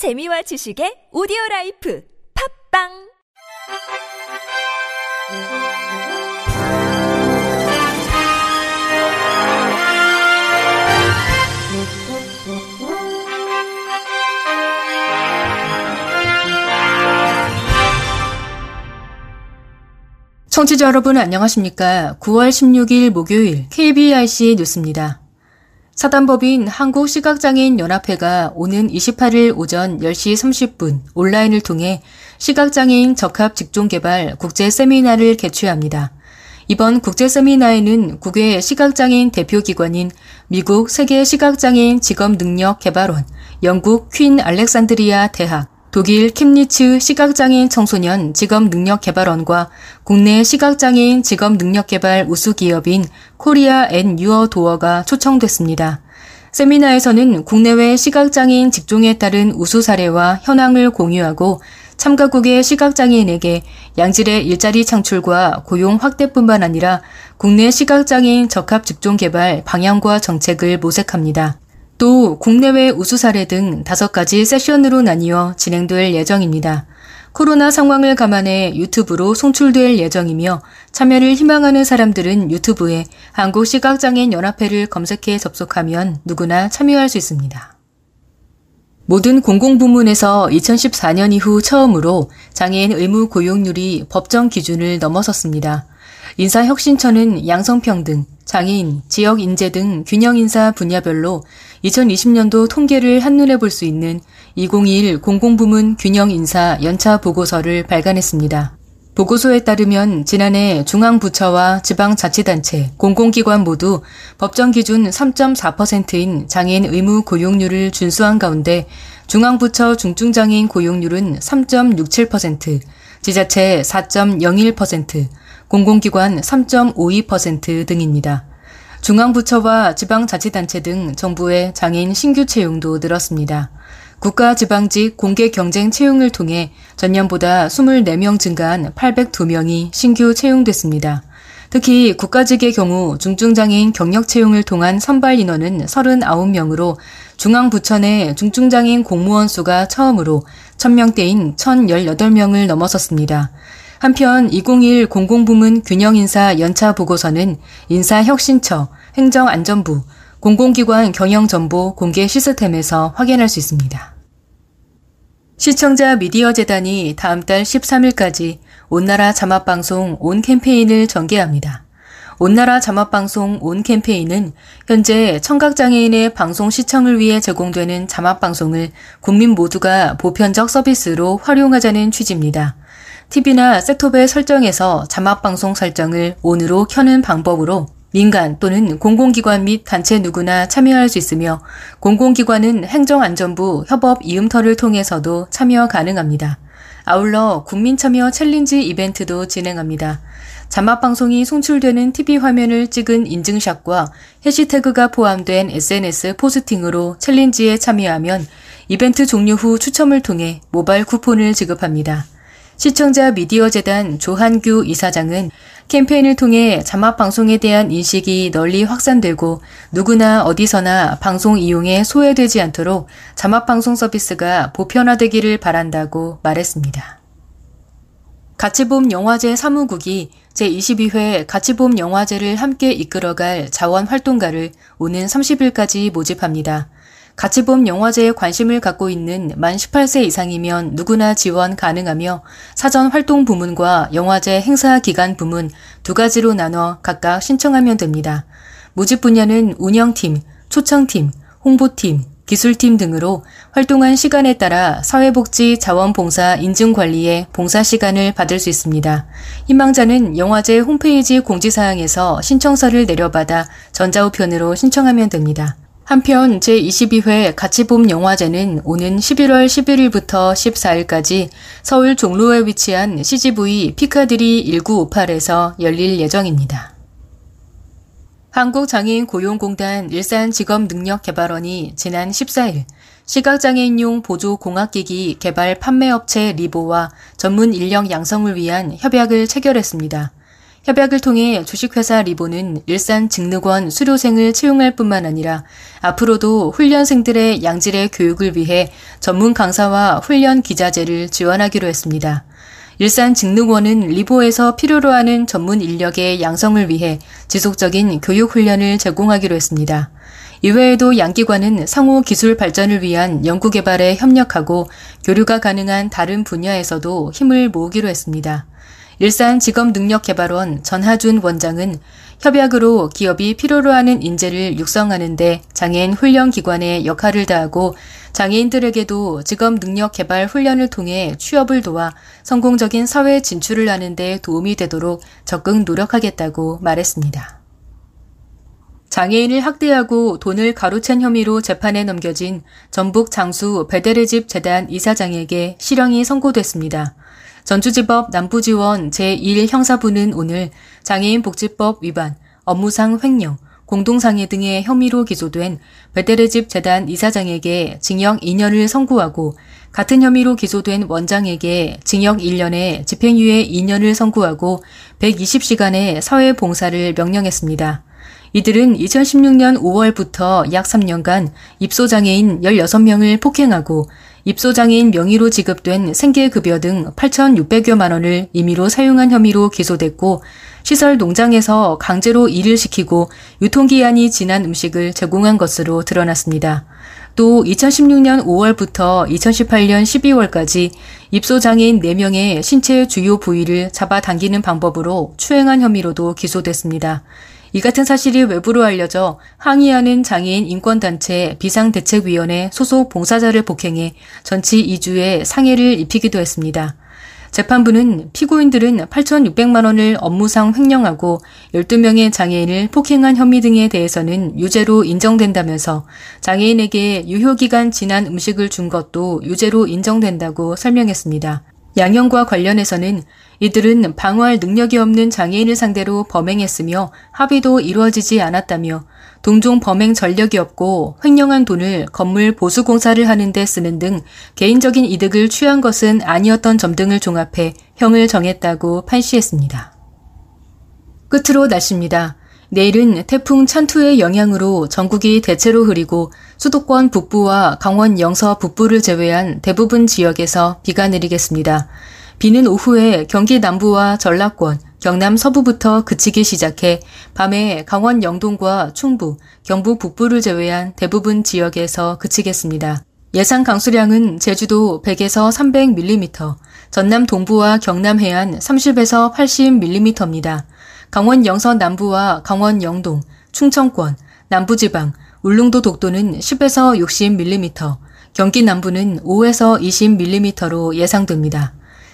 재미와 지식의 오디오 라이프 팝빵 청취자 여러분 안녕하십니까? 9월 16일 목요일 KBRC 뉴스입니다. 사단법인 한국시각장애인연합회가 오는 28일 오전 10시 30분 온라인을 통해 시각장애인 적합 직종개발 국제 세미나를 개최합니다. 이번 국제 세미나에는 국외 시각장애인 대표기관인 미국 세계 시각장애인 직업능력개발원, 영국 퀸 알렉산드리아 대학, 독일 킴니츠 시각장애인 청소년 직업능력개발원과 국내 시각장애인 직업능력개발 우수기업인 코리아 앤 유어 도어가 초청됐습니다. 세미나에서는 국내외 시각장애인 직종에 따른 우수 사례와 현황을 공유하고 참가국의 시각장애인에게 양질의 일자리 창출과 고용 확대뿐만 아니라 국내 시각장애인 적합 직종 개발 방향과 정책을 모색합니다. 또 국내외 우수 사례 등 다섯 가지 세션으로 나뉘어 진행될 예정입니다. 코로나 상황을 감안해 유튜브로 송출될 예정이며 참여를 희망하는 사람들은 유튜브에 한국시각장애인연합회를 검색해 접속하면 누구나 참여할 수 있습니다. 모든 공공부문에서 2014년 이후 처음으로 장애인 의무 고용률이 법정 기준을 넘어섰습니다. 인사혁신처는 양성평등, 장애인, 지역 인재 등 균형 인사 분야별로 2020년도 통계를 한눈에 볼 수 있는 2021 공공부문 균형 인사 연차 보고서를 발간했습니다. 보고서에 따르면 지난해 중앙부처와 지방자치단체, 공공기관 모두 법정 기준 3.4%인 장애인 의무 고용률을 준수한 가운데 중앙부처 중증장애인 고용률은 3.67%, 지자체 4.01%, 공공기관 3.52% 등입니다. 중앙부처와 지방자치단체 등 정부의 장애인 신규 채용도 늘었습니다. 국가 지방직 공개 경쟁 채용을 통해 전년보다 24명 증가한 802명이 신규 채용됐습니다. 특히 국가직의 경우 중증장애인 경력 채용을 통한 선발 인원은 39명으로 중앙부처 내 중증장애인 공무원 수가 처음으로 1000명대인 1018명을 넘어섰습니다. 한편 2021 공공부문 균형인사 연차 보고서는 인사혁신처, 행정안전부, 공공기관 경영정보 공개 시스템에서 확인할 수 있습니다. 시청자 미디어 재단이 다음 달 13일까지 온나라 자막방송 온 캠페인을 전개합니다. 온나라 자막방송 온 캠페인은 현재 청각장애인의 방송 시청을 위해 제공되는 자막방송을 국민 모두가 보편적 서비스로 활용하자는 취지입니다. TV나 셋톱의 설정에서 자막 방송 설정을 온으로 켜는 방법으로 민간 또는 공공기관 및 단체 누구나 참여할 수 있으며 공공기관은 행정안전부 협업 이음터를 통해서도 참여 가능합니다. 아울러 국민참여 챌린지 이벤트도 진행합니다. 자막 방송이 송출되는 TV 화면을 찍은 인증샷과 해시태그가 포함된 SNS 포스팅으로 챌린지에 참여하면 이벤트 종료 후 추첨을 통해 모바일 쿠폰을 지급합니다. 시청자 미디어 재단 조한규 이사장은 캠페인을 통해 자막 방송에 대한 인식이 널리 확산되고 누구나 어디서나 방송 이용에 소외되지 않도록 자막 방송 서비스가 보편화되기를 바란다고 말했습니다. 가치봄 영화제 사무국이 제22회 가치봄 영화제를 함께 이끌어갈 자원 활동가를 오는 30일까지 모집합니다. 가치봄 영화제에 관심을 갖고 있는 만 18세 이상이면 누구나 지원 가능하며 사전 활동 부문과 영화제 행사 기간 부문 두 가지로 나눠 각각 신청하면 됩니다. 모집 분야는 운영팀, 초청팀, 홍보팀, 기술팀 등으로 활동한 시간에 따라 사회복지 자원봉사 인증관리에 봉사 시간을 받을 수 있습니다. 희망자는 영화제 홈페이지 공지사항에서 신청서를 내려받아 전자우편으로 신청하면 됩니다. 한편 제22회 가치봄 영화제는 오는 11월 11일부터 14일까지 서울 종로에 위치한 CGV 피카드리 1958에서 열릴 예정입니다. 한국장애인 고용공단 일산직업능력개발원이 지난 14일 시각장애인용 보조공학기기 개발 판매업체 리보와 전문 인력 양성을 위한 협약을 체결했습니다. 협약을 통해 주식회사 리보는 일산 직능원 수료생을 채용할 뿐만 아니라 앞으로도 훈련생들의 양질의 교육을 위해 전문 강사와 훈련 기자재를 지원하기로 했습니다. 일산 직능원은 리보에서 필요로 하는 전문 인력의 양성을 위해 지속적인 교육 훈련을 제공하기로 했습니다. 이외에도 양기관은 상호 기술 발전을 위한 연구개발에 협력하고 교류가 가능한 다른 분야에서도 힘을 모으기로 했습니다. 일산 직업능력개발원 전하준 원장은 협약으로 기업이 필요로 하는 인재를 육성하는데 장애인 훈련기관의 역할을 다하고 장애인들에게도 직업능력개발 훈련을 통해 취업을 도와 성공적인 사회 진출을 하는데 도움이 되도록 적극 노력하겠다고 말했습니다. 장애인을 학대하고 돈을 가로챈 혐의로 재판에 넘겨진 전북 장수 베데르집 재단 이사장에게 실형이 선고됐습니다. 전주지법 남부지원 제1형사부는 오늘 장애인 복지법 위반, 업무상 횡령, 공동상해 등의 혐의로 기소된 베테르집 재단 이사장에게 징역 2년을 선고하고 같은 혐의로 기소된 원장에게 징역 1년에 집행유예 2년을 선고하고 120시간의 사회봉사를 명령했습니다. 이들은 2016년 5월부터 약 3년간 입소장애인 16명을 폭행하고 입소장애인 명의로 지급된 생계급여 등 8,600여만 원을 임의로 사용한 혐의로 기소됐고 시설 농장에서 강제로 일을 시키고 유통기한이 지난 음식을 제공한 것으로 드러났습니다. 또 2016년 5월부터 2018년 12월까지 입소장애인 4명의 신체 주요 부위를 잡아당기는 방법으로 추행한 혐의로도 기소됐습니다. 이 같은 사실이 외부로 알려져 항의하는 장애인 인권단체 비상대책위원회 소속 봉사자를 폭행해 전치 2주의 상해를 입히기도 했습니다. 재판부는 피고인들은 8,600만 원을 업무상 횡령하고 12명의 장애인을 폭행한 혐의 등에 대해서는 유죄로 인정된다면서 장애인에게 유효기간 지난 음식을 준 것도 유죄로 인정된다고 설명했습니다. 양형과 관련해서는 이들은 방어할 능력이 없는 장애인을 상대로 범행했으며 합의도 이루어지지 않았다며 동종 범행 전력이 없고 횡령한 돈을 건물 보수 공사를 하는데 쓰는 등 개인적인 이득을 취한 것은 아니었던 점 등을 종합해 형을 정했다고 판시했습니다. 끝으로 날씨입니다. 내일은 태풍 찬투의 영향으로 전국이 대체로 흐리고 수도권 북부와 강원 영서 북부를 제외한 대부분 지역에서 비가 내리겠습니다. 비는 오후에 경기 남부와 전라권, 경남 서부부터 그치기 시작해 밤에 강원 영동과 충북, 경북 북부를 제외한 대부분 지역에서 그치겠습니다. 예상 강수량은 제주도 100에서 300mm, 전남 동부와 경남 해안 30에서 80mm입니다. 강원 영서 남부와 강원 영동, 충청권, 남부지방, 울릉도 독도는 10에서 60mm, 경기 남부는 5에서 20mm로 예상됩니다.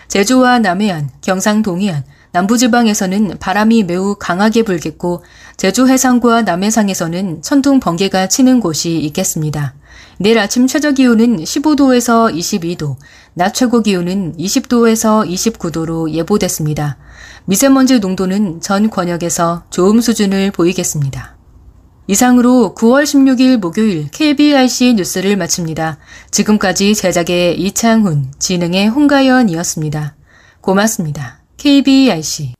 제주와 남해안, 경상 동해안, 남부지방에서는 바람이 매우 강하게 불겠고 제주 해상과 남해상에서는 천둥 번개가 치는 곳이 있겠습니다. 내일 아침 최저 기온은 15도에서 22도, 낮 최고 기온은 20도에서 29도로 예보됐습니다. 미세먼지 농도는 전 권역에서 좋음 수준을 보이겠습니다. 이상으로 9월 16일 목요일 KBRC 뉴스를 마칩니다. 지금까지 제작의 이창훈, 진행의 홍가연이었습니다. 고맙습니다. KBRC